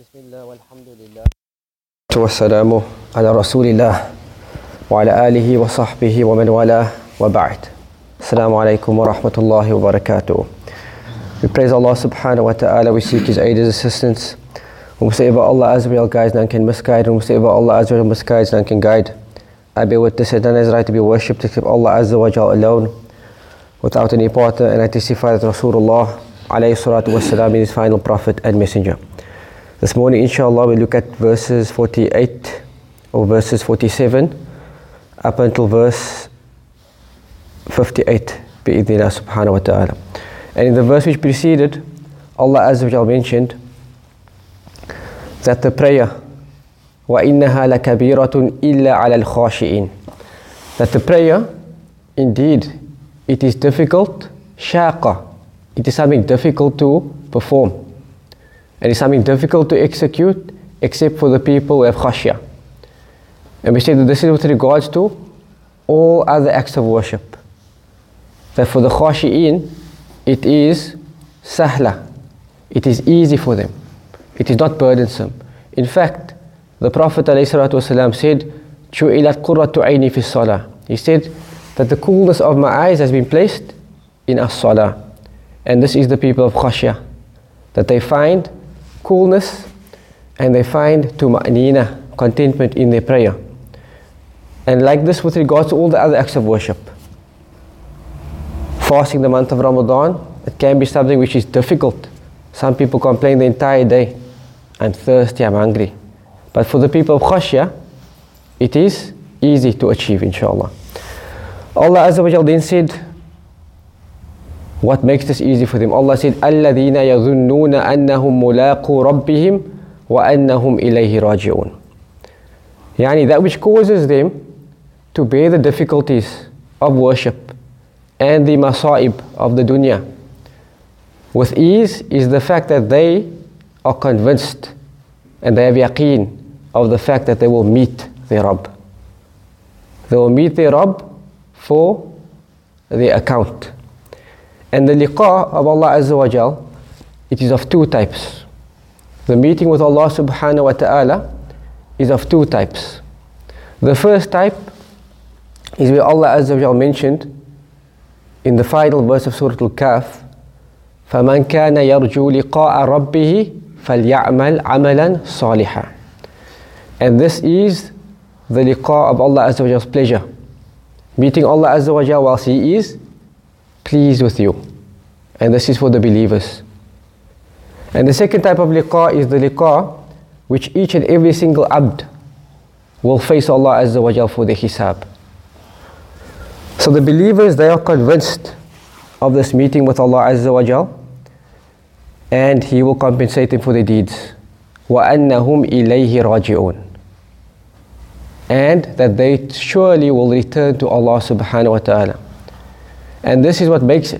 بسم الله والحمد لله والسلام على رسول الله وعلى آله وصحبه ومن والاه وبعد السلام عليكم ورحمة الله وبركاته We praise Allah subhanahu wa ta'ala, we seek His aid and assistance. We say about Allah Azza wa guides, none can misguide. We say about Allah Azza wa misguides, none can guide. I bear witness that none is right to be worshipped except Allah Azza wa Jal alone, without any partner. And I testify that Rasulullah alayhi salatu wasalam is his final prophet and messenger. This morning, inshallah, we look at verses 48 or verses 47 up until verse 58, bi'idhnillah subhanahu wa ta'ala. And in the verse which preceded, Allah Azza wa Jal mentioned that the prayer وَإِنَّهَا لَكَبِيرَةٌ إِلَّا عَلَى الْخَاشِئِينَ That the prayer, indeed, it is difficult, shaqa. It is something difficult to perform. And it's something difficult to execute except for the people who have khashya. And we say that this is with regards to all other acts of worship. That for the khashi'in, it is sahla. It is easy for them. It is not burdensome. In fact, the Prophet ﷺ said, "Ju'ilat qurratu ayni fi salah." He said that the coolness of my eyes has been placed in as-salah. And this is the people of khashya. That they find coolness and they find tuma'nina, contentment in their prayer. And like this with regards to all the other acts of worship. Fasting the month of Ramadan, it can be something which is difficult. Some people complain the entire day, I'm thirsty, I'm hungry. But for the people of khashya, it is easy to achieve, inshallah. Allah Azza wa Jal then said, what makes this easy for them? Allah said, الَّذِينَ يَظُنُّونَ أَنَّهُمْ مُلَاقُوا رَبِّهِمْ وَأَنَّهُمْ إِلَيْهِ رَاجِعُونَ Yani that which causes them to bear the difficulties of worship and the masa'ib of the dunya with ease is the fact that they are convinced and they have yaqeen of the fact that they will meet their Rabb. They will meet their Rabb for their account. And the liqah of Allah Azza wa Jal, it is of two types. The meeting with Allah subhanahu wa ta'ala is of two types. The first type is where Allah Azza wa Jal mentioned in the final verse of Surah Al-Kahf, فَمَنْ كَانَ يَرْجُو لِقَاءَ رَبِّهِ فَلْيَعْمَلْ عَمَلًا صَالِحًا And this is the liqah of Allah Azza wa Jal's pleasure. Meeting Allah Azza wa Jal whilst He is pleased with you. And this is for the believers. And the second type of liqa is the liqa which each and every single abd will face Allah Azza wa Jal for the hisab. So the believers, they are convinced of this meeting with Allah Azza wa Jal and He will compensate them for their deeds. وَأَنَّهُمْ إِلَيْهِ رَاجِعُونَ And that they surely will return to Allah subhanahu wa ta'ala. And this is what makes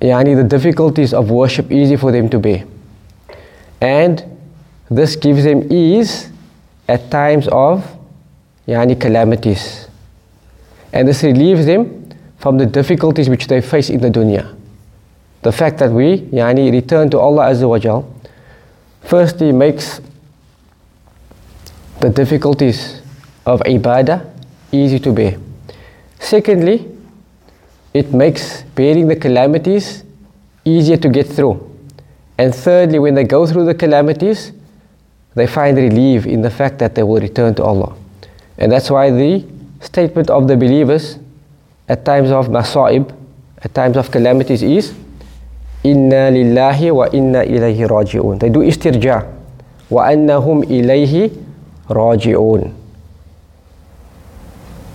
yani, the difficulties of worship easy for them to bear. And this gives them ease at times of yani, calamities. And this relieves them from the difficulties which they face in the dunya. The fact that we yani, return to Allah Azza wa Jal, firstly makes the difficulties of ibadah easy to bear. Secondly, it makes bearing the calamities easier to get through. And thirdly, when they go through the calamities, they find relief in the fact that they will return to Allah. And that's why the statement of the believers at times of masa'ib, at times of calamities is Inna lillahi wa inna ilayhi raji'un. They do istirja. Wa annahum ilayhi raji'un.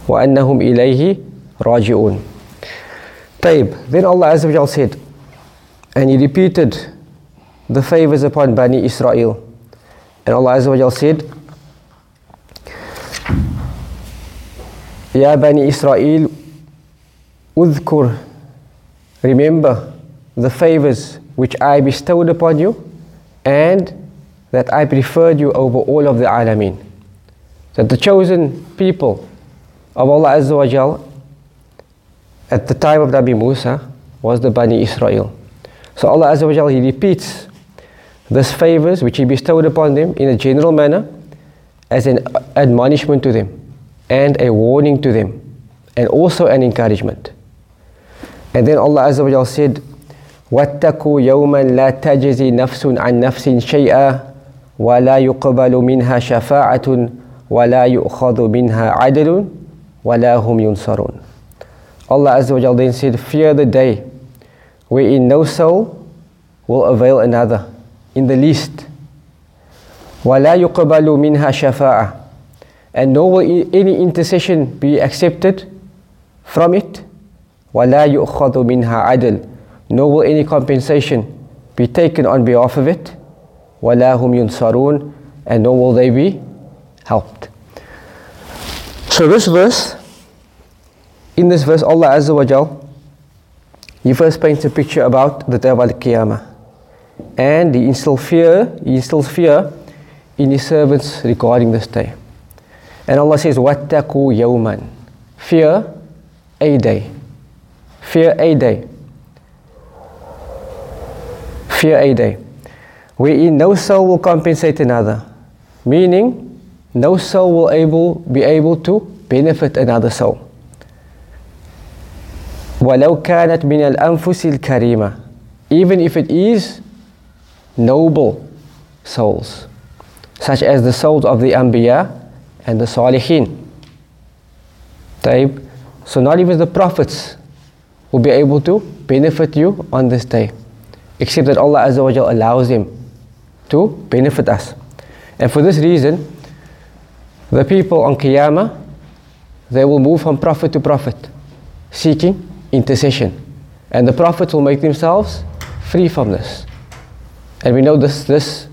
Wa annahum ilayhi raji'un. Taib. Then Allah Azza wa said, and He repeated the favors upon Bani Israel. And Allah Azza wa said, Ya Bani Israel, udhkur, remember the favors which I bestowed upon you and that I preferred you over all of the alameen. That the chosen people of Allah Azza wa at the time of Nabi Musa was the Bani Israel. So Allah Azza wa Jal, He repeats this favors which He bestowed upon them in a general manner as an admonishment to them and a warning to them and also an encouragement. And then Allah Azza wa Jal said, واتقوا يوما لا تجزي نفس عن نفس شيئا ولا يقبل منها شفاعة ولا يؤخذ منها عدل ولا هم ينصرون Allah Azza wa Jal then said, Fear the day wherein no soul will avail another in the least. وَلَا يُقْبَلُ مِنْهَا شَفَاعَةً And nor will any intercession be accepted from it. وَلَا يُؤْخَذُ مِنْهَا عَدْلٌ Nor will any compensation be taken on behalf of it. وَلَا هُمْ يُنصَرُونَ And nor will they be helped. So this verse, in this verse, Allah Azza wa Jal, He first paints a picture about the day of Al Qiyamah. And He instills fear, He instills fear in His servants regarding this day. And Allah says, Wattaku yawman. Fear a day. Fear a day. Fear a day. Wherein no soul will compensate another. Meaning, no soul will able, be able to benefit another soul. ولو كانت من الأنفس الكريمة even if it is noble souls such as the souls of the Anbiya and the Salihin طيب so not even the prophets will be able to benefit you on this day except that Allah Azza wa Jal allows them to benefit us and for this reason the people on Qiyamah they will move from prophet to prophet seeking intercession. And the prophets will make themselves free from this. And we know this, this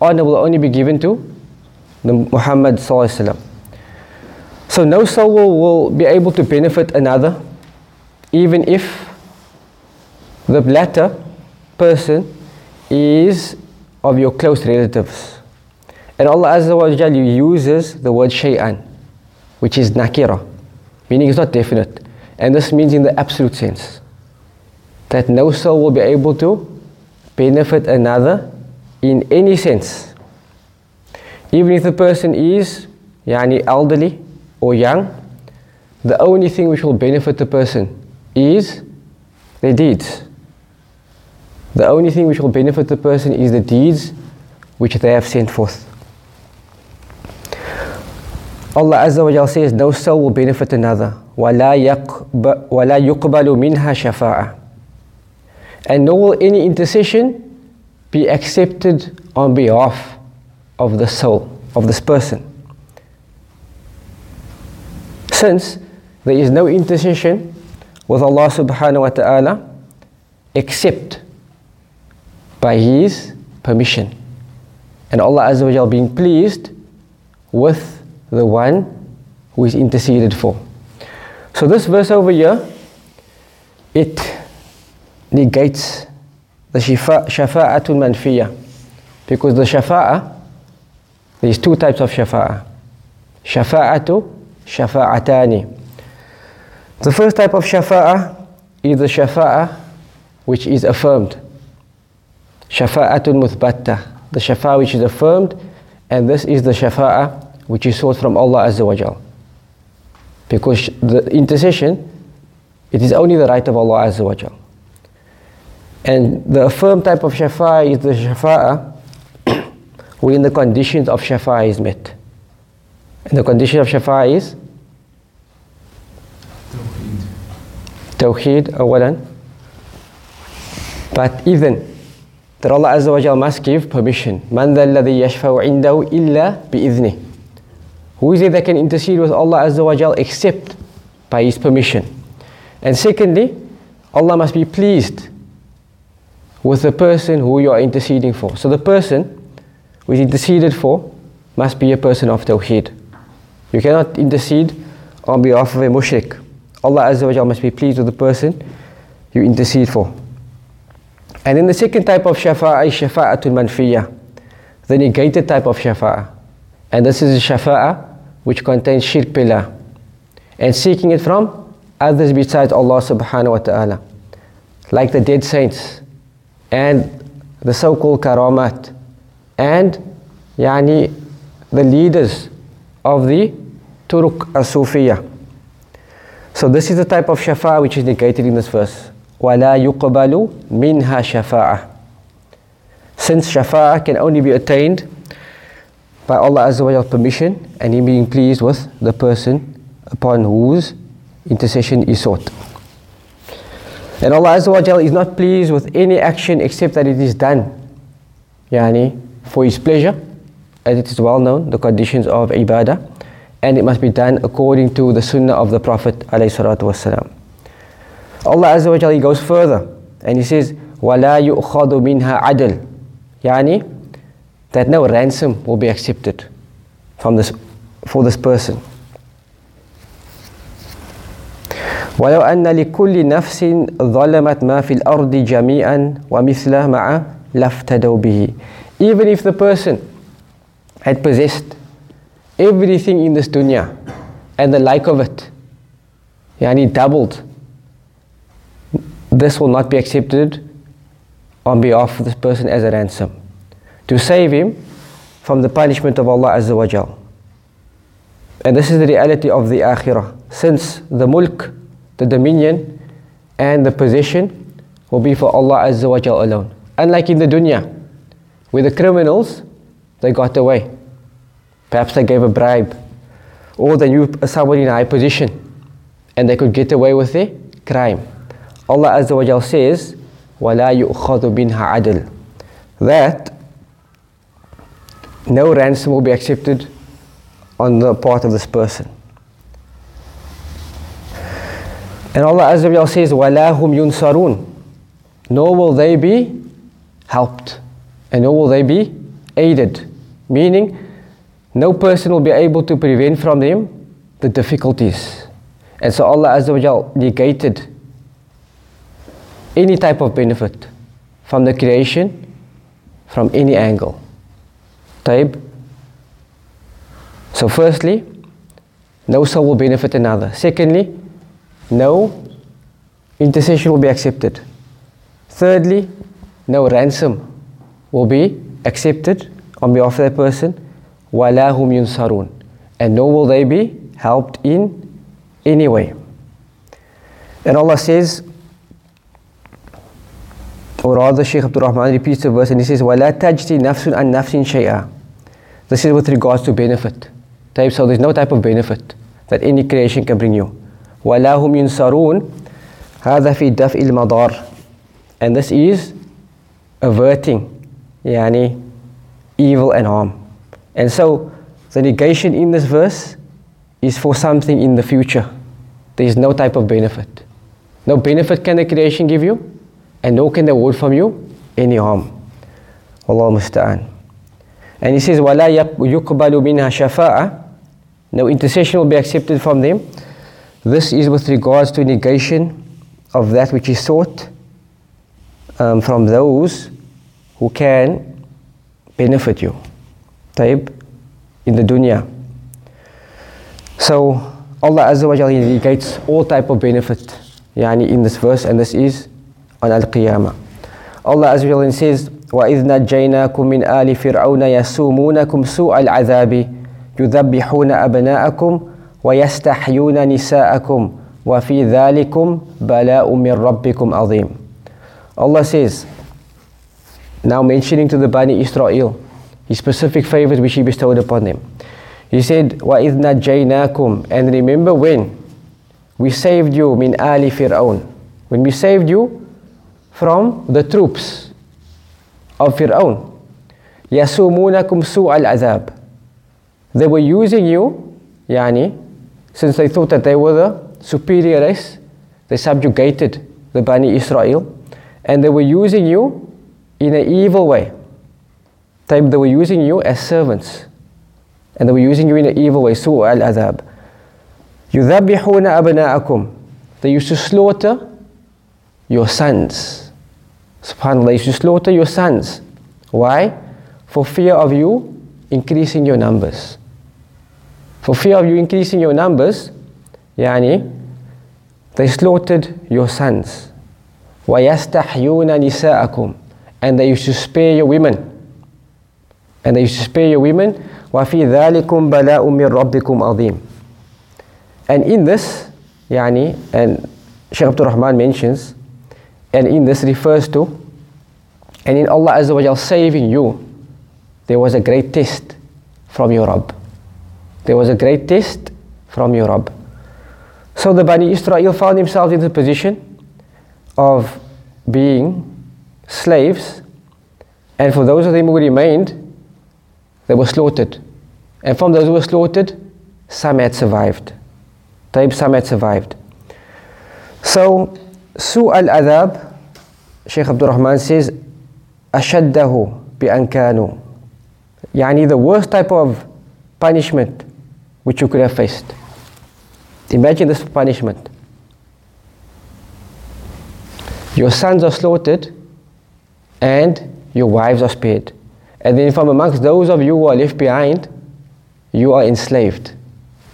honor will only be given to the Muhammad So no soul will, be able to benefit another even if the latter person is of your close relatives. And Allah Azza wa Jal uses the word shay'an, which is nakira, meaning it's not definite. And this means in the absolute sense that no soul will be able to benefit another in any sense. Even if the person is yani, elderly or young, the only thing which will benefit the person is their deeds. The only thing which will benefit the person is the deeds which they have sent forth. Allah Azza wa Jal says, No soul will benefit another. وَلَا, يقب, وَلَا يُقْبَلُ مِنْهَا شَفَاعَةً And nor will any intercession be accepted on behalf of the soul, of this person. Since there is no intercession with Allah subhanahu wa ta'ala except by His permission. And Allah Azza wa Jal being pleased with the one who is interceded for. So this verse over here, it negates the shafa'atul manfiya. Because the shafa'a, there's two types of shafa'a. Shafa'atu, shafa'atani. The first type of shafa'a is the shafa'a which is affirmed. Shafa'atul muthbatta. The shafa'a which is affirmed, and this is the shafa'a which is sought from Allah Azza wa Jal. Because the intercession, it is only the right of Allah Azza wa Jal. And the affirmed type of shafa'a is the shafa'a when the conditions of shafa'a is met. And the condition of shafa'a is? Tawheed, awalan. But even that Allah Azza wa Jal must give permission. Man ذا الذي يشفع عنده إلا بإذنه. who is it that can intercede with Allah Azza wa Jal except by His permission? And secondly, Allah must be pleased with the person who you are interceding for. So the person who is interceded for must be a person of Tawheed. You cannot intercede on behalf of a mushrik. Allah Azza wa Jal must be pleased with the person you intercede for. And then the second type of shafa'a is shafa'atul manfiyah, the negated type of shafa'a. And this is shafa'a which contains shirk billah and seeking it from others besides Allah subhanahu wa ta'ala, like the dead saints and the so called karamat and yani, the leaders of the Turuk as So, this is the type of shafa which is negated in this verse. وَلَا يُقْبَلُ مِنْهَا شَفَاعَةٌ Since shafa can only be attained by Allah Azza wa permission and Him being pleased with the person upon whose intercession is sought. And Allah Azza wa is not pleased with any action except that it is done yani, for His pleasure, as it is well known, the conditions of ibadah, and it must be done according to the sunnah of the Prophet wasalam. Allah Azza wa He goes further and He says, وَلَا يُؤْخَذُ مِنْهَا عَدْلٌ Yani, that no ransom will be accepted from this, for this person. ولو أن لكل نفس ظلمت ما في الأرض جميعا ومثله مع لافتدوا به even if the person had possessed everything in this dunya and the like of it yani doubled this will not be accepted on behalf of this person as a ransom to save him from the punishment of Allah Azza wa Jal. And this is the reality of the Akhirah. Since the mulk the dominion and the possession will be for Allah Azza wa Jal alone. Unlike in the dunya, where the criminals, they got away. Perhaps they gave a bribe, or they knew somebody in a high position, and they could get away with their crime. Allah Azza wa Jal says, وَلَا يُؤْخَذُ بِنْهَا عَدْلٌ That no ransom will be accepted on the part of this person. And Allah Azza wa says, وَلَا هُمْ يُنصَرُونَ Nor will they be helped, and nor will they be aided. Meaning, no person will be able to prevent from them the difficulties. And so Allah Azza wa negated any type of benefit from the creation from any angle. Taib. So firstly, no soul will benefit another. Secondly, no intercession will be accepted. Thirdly, no ransom will be accepted on behalf of that person. وَلَا هُمْ يُنصَرُونَ And nor will they be helped in any way. And Allah says, or rather Shaykh Abdul Rahman repeats the verse and he says, وَلَا تَجْتِ نَفْسٌ عَنْ نَفْسٍ شَيْئًا This is with regards to benefit. So there's no type of benefit that any creation can bring you. ولا هم ينصرون هذا في دفع المضار and this is averting يعني evil and harm and so the negation in this verse is for something in the future there is no type of benefit no benefit can the creation give you and no can the word from you any harm Allah musta'an and he says ولا يقبل منها شفاعة no intercession will be accepted from them this is with regards to negation of that which is sought um, from those who can benefit you. Taib, in the dunya. So Allah Azza wa Jalla negates all type of benefit yani in this verse and this is on Al-Qiyamah. Allah Azza wa Jalla says وَإِذْ نَجَّيْنَاكُمْ مِنْ آلِ فِرْعَوْنَ يَسُومُونَكُمْ سُوءَ الْعَذَابِ يُذَبِّحُونَ أَبْنَاءَكُمْ ويستحيون نساءكم وفي ذلكم بلاء من ربكم عظيم Allah says now mentioning to the Bani Israel his specific favors which he bestowed upon them he said وَإِذْ نَجَّيْنَاكُمْ and remember when we saved you min ali fir'aun when we saved you from the troops of Fir'aun يَسُومُونَكُمْ سُوءَ الْعَذَابِ they were using you يعني since they thought that they were the superior race, they subjugated the Bani Israel and they were using you in an evil way. They were using you as servants and they were using you in an evil way. So al-adhab. يُذَبِّحُونَ أَبْنَاءَكُمْ They used to slaughter your sons. SubhanAllah, they used to slaughter your sons. Why? For fear of you increasing your numbers. For fear of you increasing your numbers, yani, they slaughtered your sons. وَيَسْتَحْيُونَ نِسَاءَكُمْ And they used to spare your women. And they used to spare your women. وَفِي ذَلِكُمْ بَلَاءٌ مِّن رَبِّكُمْ عَظِيمٌ And in this, yani, and Shaykh Abdul Rahman mentions, and in this refers to, and in Allah Azza wa saving you, there was a great test from your Rabb. There was a great test from your Rabb. So the Bani Israel found themselves in the position of being slaves, and for those of them who remained, they were slaughtered. And from those who were slaughtered, some had survived. Taib, some had survived. So, Su al Adab, Sheikh Abdul Rahman says, أشده بأن كانوا يعني the worst type of punishment which you could have faced. Imagine this punishment. Your sons are slaughtered and your wives are spared. And then from amongst those of you who are left behind, you are enslaved.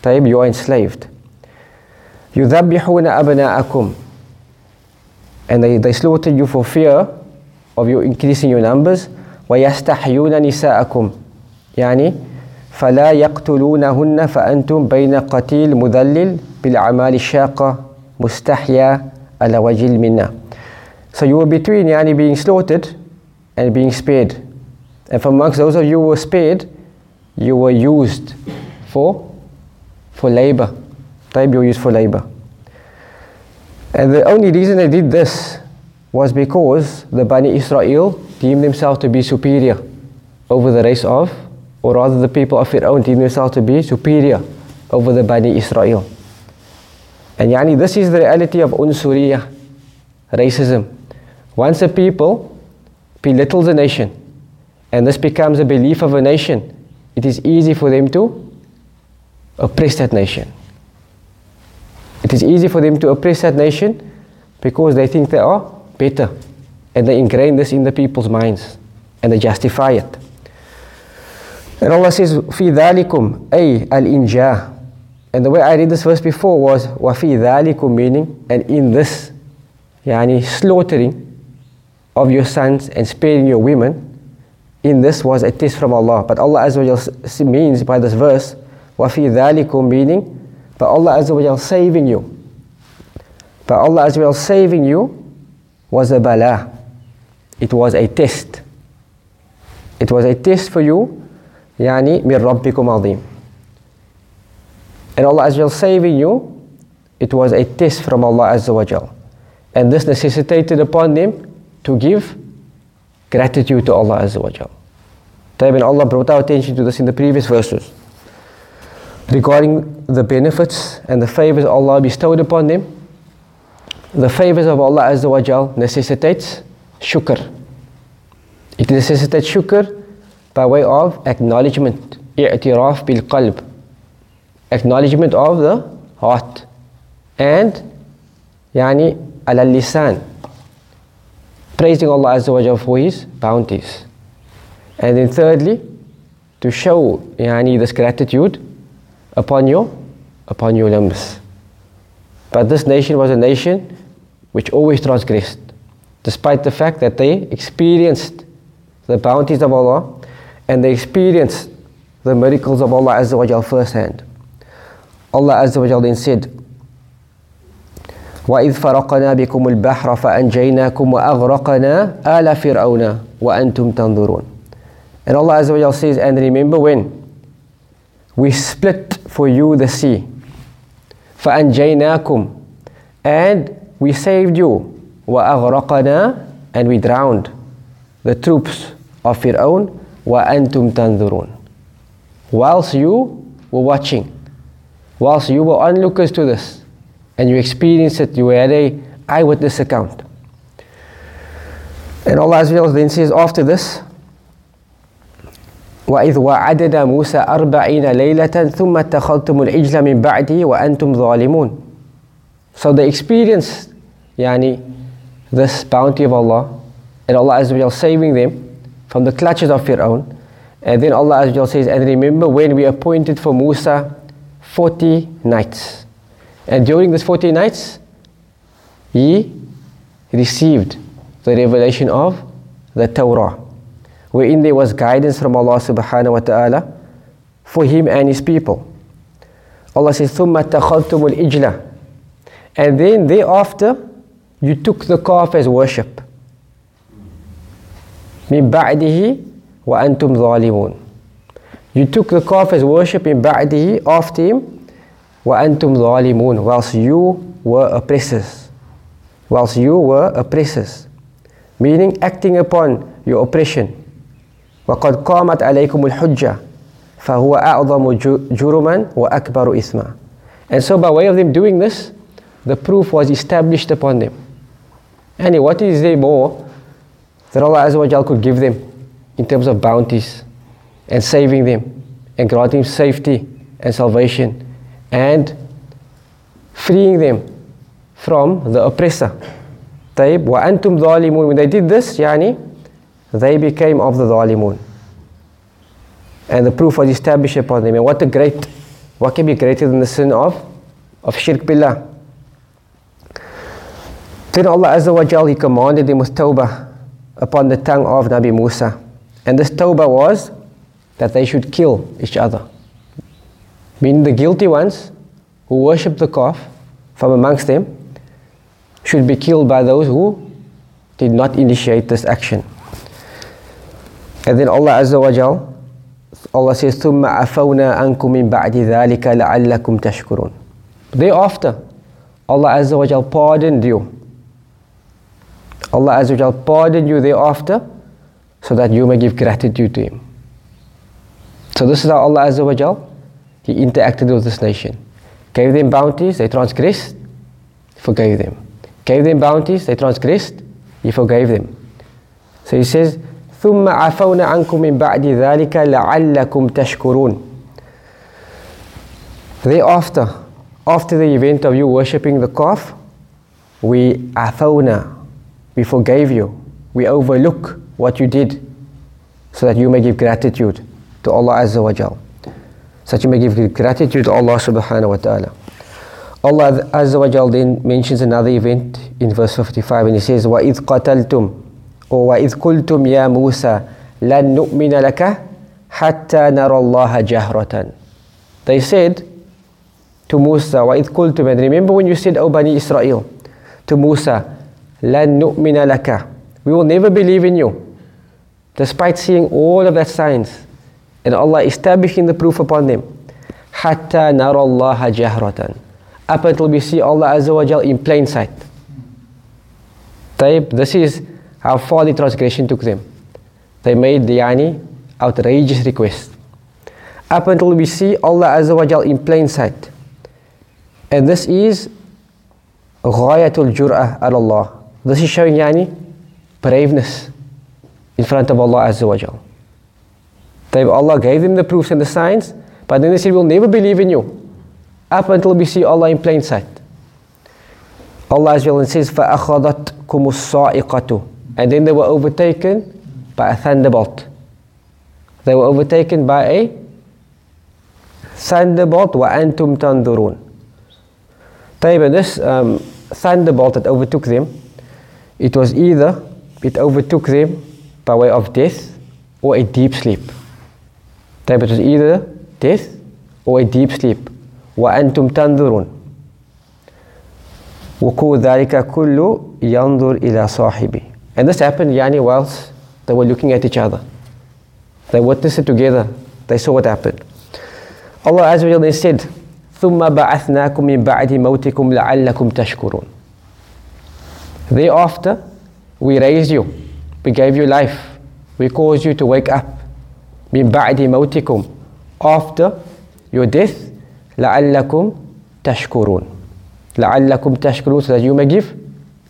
طيب, you are enslaved. يذبحون أبناءكم and they, they slaughter you for fear of you increasing your numbers ويستحيون نساءكم يعني فلا يقتلونهن فأنتم بين قتيل مذلل بالأعمال الشاقة مستحيا على وجه المنة So you were between يعني being slaughtered and being spared. And from amongst those of you who were spared, you were used for for labor. Type you were used for labor. And the only reason they did this was because the Bani Israel deemed themselves to be superior over the race of, or rather the people of Fir'aun deemed themselves to be superior over the Bani Israel. And yani this is the reality of unsuriyah, racism. Once a people belittles a nation, and this becomes a belief of a nation, it is easy for them to oppress that nation. It is easy for them to oppress that nation because they think they are better. And they ingrain this in the people's minds and they justify it. And Allah says, في ذلكم أي الإنجاء. And the way I read this verse before was وفي ذلكم meaning and in this يعني slaughtering of your sons and sparing your women in this was a test from Allah. But Allah Azza wa means by this verse وفي ذلكم meaning but Allah Azza wa Jal saving you. But Allah Azza wa Jal saving you was a bala. It was a test. It was a test for you. Yani min rabbikum azim. And Allah Azza wa Jal saving you, it was a test from Allah Azza wa Jal. And this necessitated upon them to give gratitude to Allah Azza wa Jal. And Allah brought our attention to this in the previous verses regarding the benefits and the favors Allah bestowed upon them. The favors of Allah Azza wa Jal necessitates shukr. It necessitates shukr by way of acknowledgement, i'tiraf bil qalb, acknowledgement of the heart, and yani al lisan, praising Allah Azza wa Jal for His bounties. And then thirdly, to show yani this gratitude upon your upon your limbs. But this nation was a nation which always transgressed, despite the fact that they experienced the bounties of Allah and they experienced the miracles of Allah Azza wa Jal firsthand. Allah Azza wa Jal then said, وإذ فرقنا بكم البحر فأنجيناكم وأغرقنا آل فرعون وأنتم تنظرون And Allah Azza wa Jal says, and remember when we split for you the sea. فَأَنْجَيْنَاكُمْ And we saved you. وَأَغْرَقَنَا And we drowned the troops of Fir'aun, وَأَنْتُمْ تَنْظُرُونَ Whilst you were watching, whilst you were onlookers to this, and you experienced it, you had a eyewitness account. And Allah then says, after this, وإذ وعدنا موسى أربعين ليلة ثم اتخذتم العجل من بعدي وأنتم ظالمون. So they experienced yani, this bounty of Allah and Allah Azza saving them from the clutches of Fir'aun. And then Allah Azza says and remember when we appointed for Musa 40 nights. And during these 40 nights he received the revelation of the Torah wherein there was guidance from Allah subhanahu wa ta'ala for him and his people. Allah says, ثُمَّ اتَّخَذْتُمُ الْإِجْلَةِ And then thereafter, you took the calf as worship. مِن بَعْدِهِ وَأَنْتُمْ ظَالِمُونَ You took the calf as worship in بَعْدِهِ, after him, وَأَنْتُمْ ظَالِمُونَ Whilst you were oppressors. Whilst you were oppressors. Meaning acting upon your oppression. وَقَدْ قَامَتْ عَلَيْكُمُ الْحُجَّةِ فَهُوَ أَعْظَمُ جُرُمًا وَأَكْبَرُ إِثْمًا And so by way of them doing this, the proof was established upon them. And what is there more that Allah Azza wa could give them in terms of bounties and saving them and granting safety and salvation and freeing them from the oppressor. طيب وأنتم ظالمون when they did this يعني they became of the Zalimun. And the proof was established upon them. And what a great, what can be greater than the sin of, of shirk billah? Then Allah Azza wa Jal, He commanded them with tawbah upon the tongue of Nabi Musa. And this tawbah was that they should kill each other. Meaning the guilty ones who worship the calf from amongst them should be killed by those who did not initiate this action. And then Allah Azza wa Jal, Allah says, ثُمَّ عَفَوْنَا أَنْكُمْ مِنْ بَعْدِ ذَلِكَ لَعَلَّكُمْ تَشْكُرُونَ Thereafter, Allah Azza wa Jal pardoned you Allah Azza wa pardon you thereafter so that you may give gratitude to Him. So this is how Allah Azza wa He interacted with this nation. Gave them bounties, they transgressed, forgave them. Gave them bounties, they transgressed, He forgave them. So He says, ثم عفونا عنكم من بعد ذلك لعلكم تشكرون. Thereafter, after the event of you worshipping the calf, we عفونا, we forgave you. We overlook what you did so that you may give gratitude to Allah Azza wa Jal. So that you may give gratitude to Allah subhanahu wa ta'ala. Allah Azza wa Jal then mentions another event in verse 55 and he says, وَإِذْ قَتَلْتُمْ وَإِذْ قُلْتُمْ يَا مُوسَى لَن نُؤْمِنَ لَكَ حَتَّى نَرَى اللَّهَ جَهْرَةً They said to Musa, وَإِذْ قُلْتُمْ And remember when you said, O Bani Israel, to Musa, لَن نُؤْمِنَ لَكَ We will never believe in you. Despite seeing all of that signs and Allah establishing the proof upon them. حَتَّى نَرَى اللَّهَ جَهْرَةً Up until we see Allah Azza wa Jal in plain sight. طيب, this is how far the transgression took them. They made the yani outrageous request. Up until we see Allah Azza wa Jal in plain sight. And this is غاية الجرأة على الله this is showing yani braveness in front of Allah Azza wa Jal. Allah gave them the proofs and the signs, but then they said, We'll never believe in you up until we see Allah in plain sight. Allah Azza wa says, فَأَخَذَتْكُمُ الصَّائِقَةُ And then they were overtaken by a thunderbolt. They were overtaken by a thunderbolt وَأَنْتُمْ تَنْظُرُونَ طيب, and this um, thunderbolt that overtook them, it was either it overtook them by way of death or a deep sleep. It was either death or a deep sleep. وأنتم تنظرون وقوع ذلك كله ينظر إلى صاحبه and this happened yani whilst they were looking at each other they witnessed it together they saw what happened Allah Azza wa Jalla said ثم بعثناكم من بعد موتكم لعلكم تشكرون Thereafter, we raised you, we gave you life, we caused you to wake up. من بعد موتكم after your death لعلكم تشكرون لعلكم تشكرون so that you may give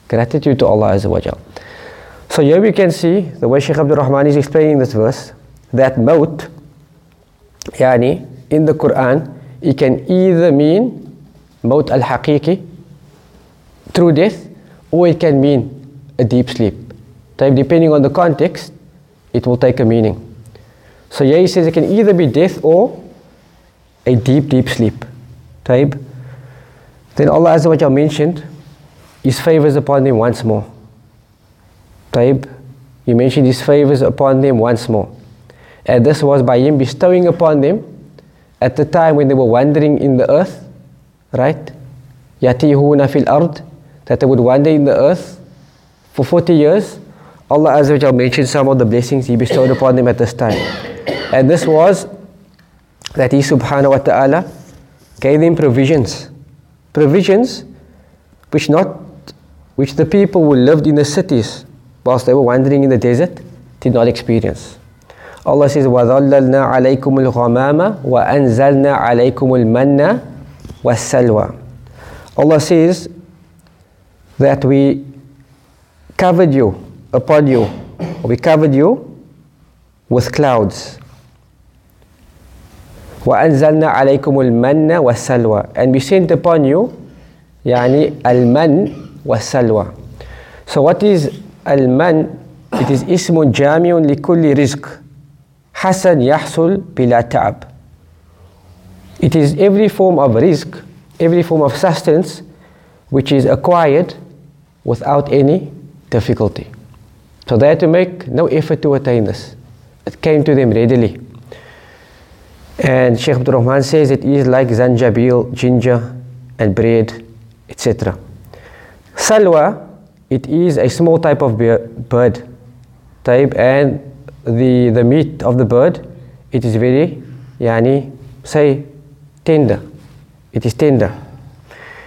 gratitude to Allah Azza wa Jal. So here we can see the way Shaykh Abdul Rahman is explaining this verse that maut yani in the Quran it can either mean maut al-haqiqi through death or it can mean a deep sleep. Type depending on the context, it will take a meaning. So here he says it can either be death or a deep, deep sleep. Type. Then Allah Azza wa mentioned His favors upon them once more. Type. He mentioned His favors upon them once more. And this was by Him bestowing upon them at the time when they were wandering in the earth, right? Yatihuna fil ard, that they would wander in the earth for 40 years. Allah Azza wa mentioned some of the blessings He bestowed upon them at this time. And this was that He subhanahu wa ta'ala gave them provisions. Provisions which not which the people who lived in the cities whilst they were wandering in the desert did not experience. Allah says, وَظَلَّلْنَا عَلَيْكُمُ الْغَمَامَ وَأَنزَلْنَا عَلَيْكُمُ الْمَنَّ وَالسَّلْوَى Allah says that we covered you upon you, we covered you with clouds. وأنزلنا عليكم المن والسلوى and we sent upon you يعني المن والسلوى so what is al-man, it is ismun jamiun likulli rizq. Hasan yahsul bila ta'ab. It is every form of rizq, every form of sustenance, which is acquired without any difficulty. So they had to make no effort to attain this. It came to them readily. And Sheikh Abdul Rahman says it is like zanjabil, ginger, and bread, etc. Salwa it is a small type of bird type, and the, the meat of the bird, it is very, yani, say, tender. It is tender.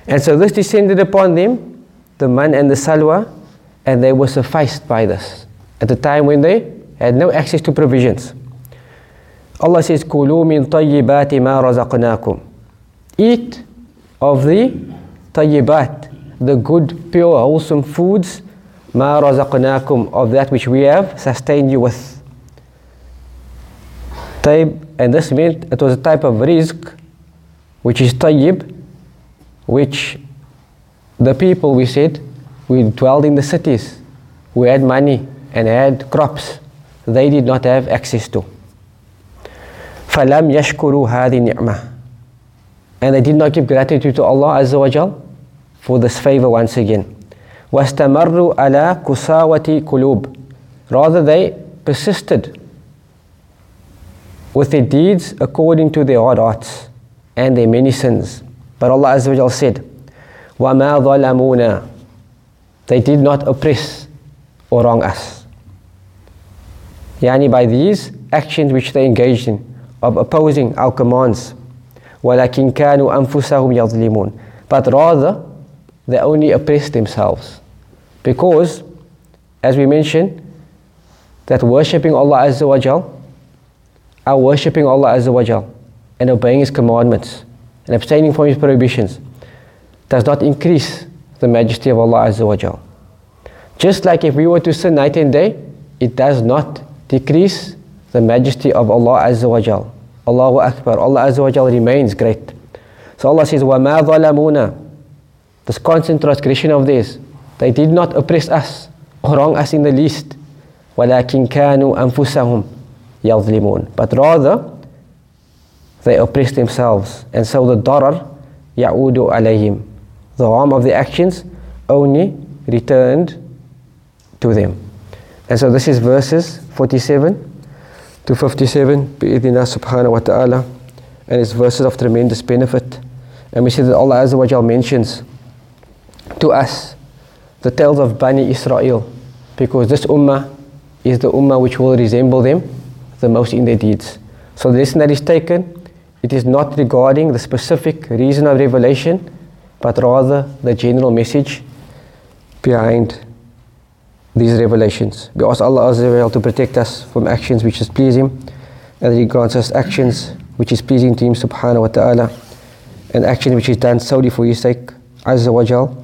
And so this descended upon them, the man and the salwa, and they were sufficed by this at the time when they had no access to provisions. Allah says, Kulu min tayyibati ma razaqnakum. Eat of the tayyibat, the good, pure, wholesome foods, ma razaqnakum, of that which we have sustained you with. Taib, and this meant it was a type of rizq which is tayyib, which the people, we said, we dwelled in the cities, we had money and had crops they did not have access to. فَلَمْ يَشْكُرُوا هَذِي نِعْمَةً And they did not give gratitude to Allah Azza wa Jalla for this favor once again. وَاسْتَمَرُّوا عَلَى كُسَاوَةِ قُلُوبِ Rather they persisted with their deeds according to their hard hearts and their many sins. But Allah Azza wa Jal said, وَمَا ظَلَمُونَا They did not oppress or wrong us. Yani by these actions which they engaged in, of opposing our commands. وَلَكِنْ كَانُوا أَنفُسَهُمْ يَظْلِمُونَ But rather, they only oppress themselves. Because, as we mentioned, that worshipping Allah Azza wa Jal, our worshipping Allah Azza wa Jal, and obeying His commandments, and abstaining from His prohibitions, does not increase the majesty of Allah Azza wa Jal. Just like if we were to sin night and day, it does not decrease the majesty of Allah Azza wa Jal. Allahu Akbar. Allah Azza wa Jal remains great. So Allah says, وَمَا ظَلَمُونَ This constant transgression of theirs, they did not oppress us or wrong us in the least. وَلَكِنْ كَانُوا أَنفُسَهُمْ يَظْلِمُونَ But rather, they oppressed themselves. And so the darar يَعُودُ عَلَيْهِمْ The harm of the actions only returned to them. And so this is verses 47 to 57 بإذن subhanahu wa ta'ala and it's verses of tremendous benefit and we see that Allah Azza wa Jal mentions to us the tales of Bani Israel because this ummah is the ummah which will resemble them the most in their deeds so the lesson that is taken it is not regarding the specific reason of revelation but rather the general message behind these revelations. We ask Allah Azza to protect us from actions which is pleasing and He grants us actions which is pleasing to Him subhanahu wa ta'ala and action which is done solely for His sake. Azza wa Jal.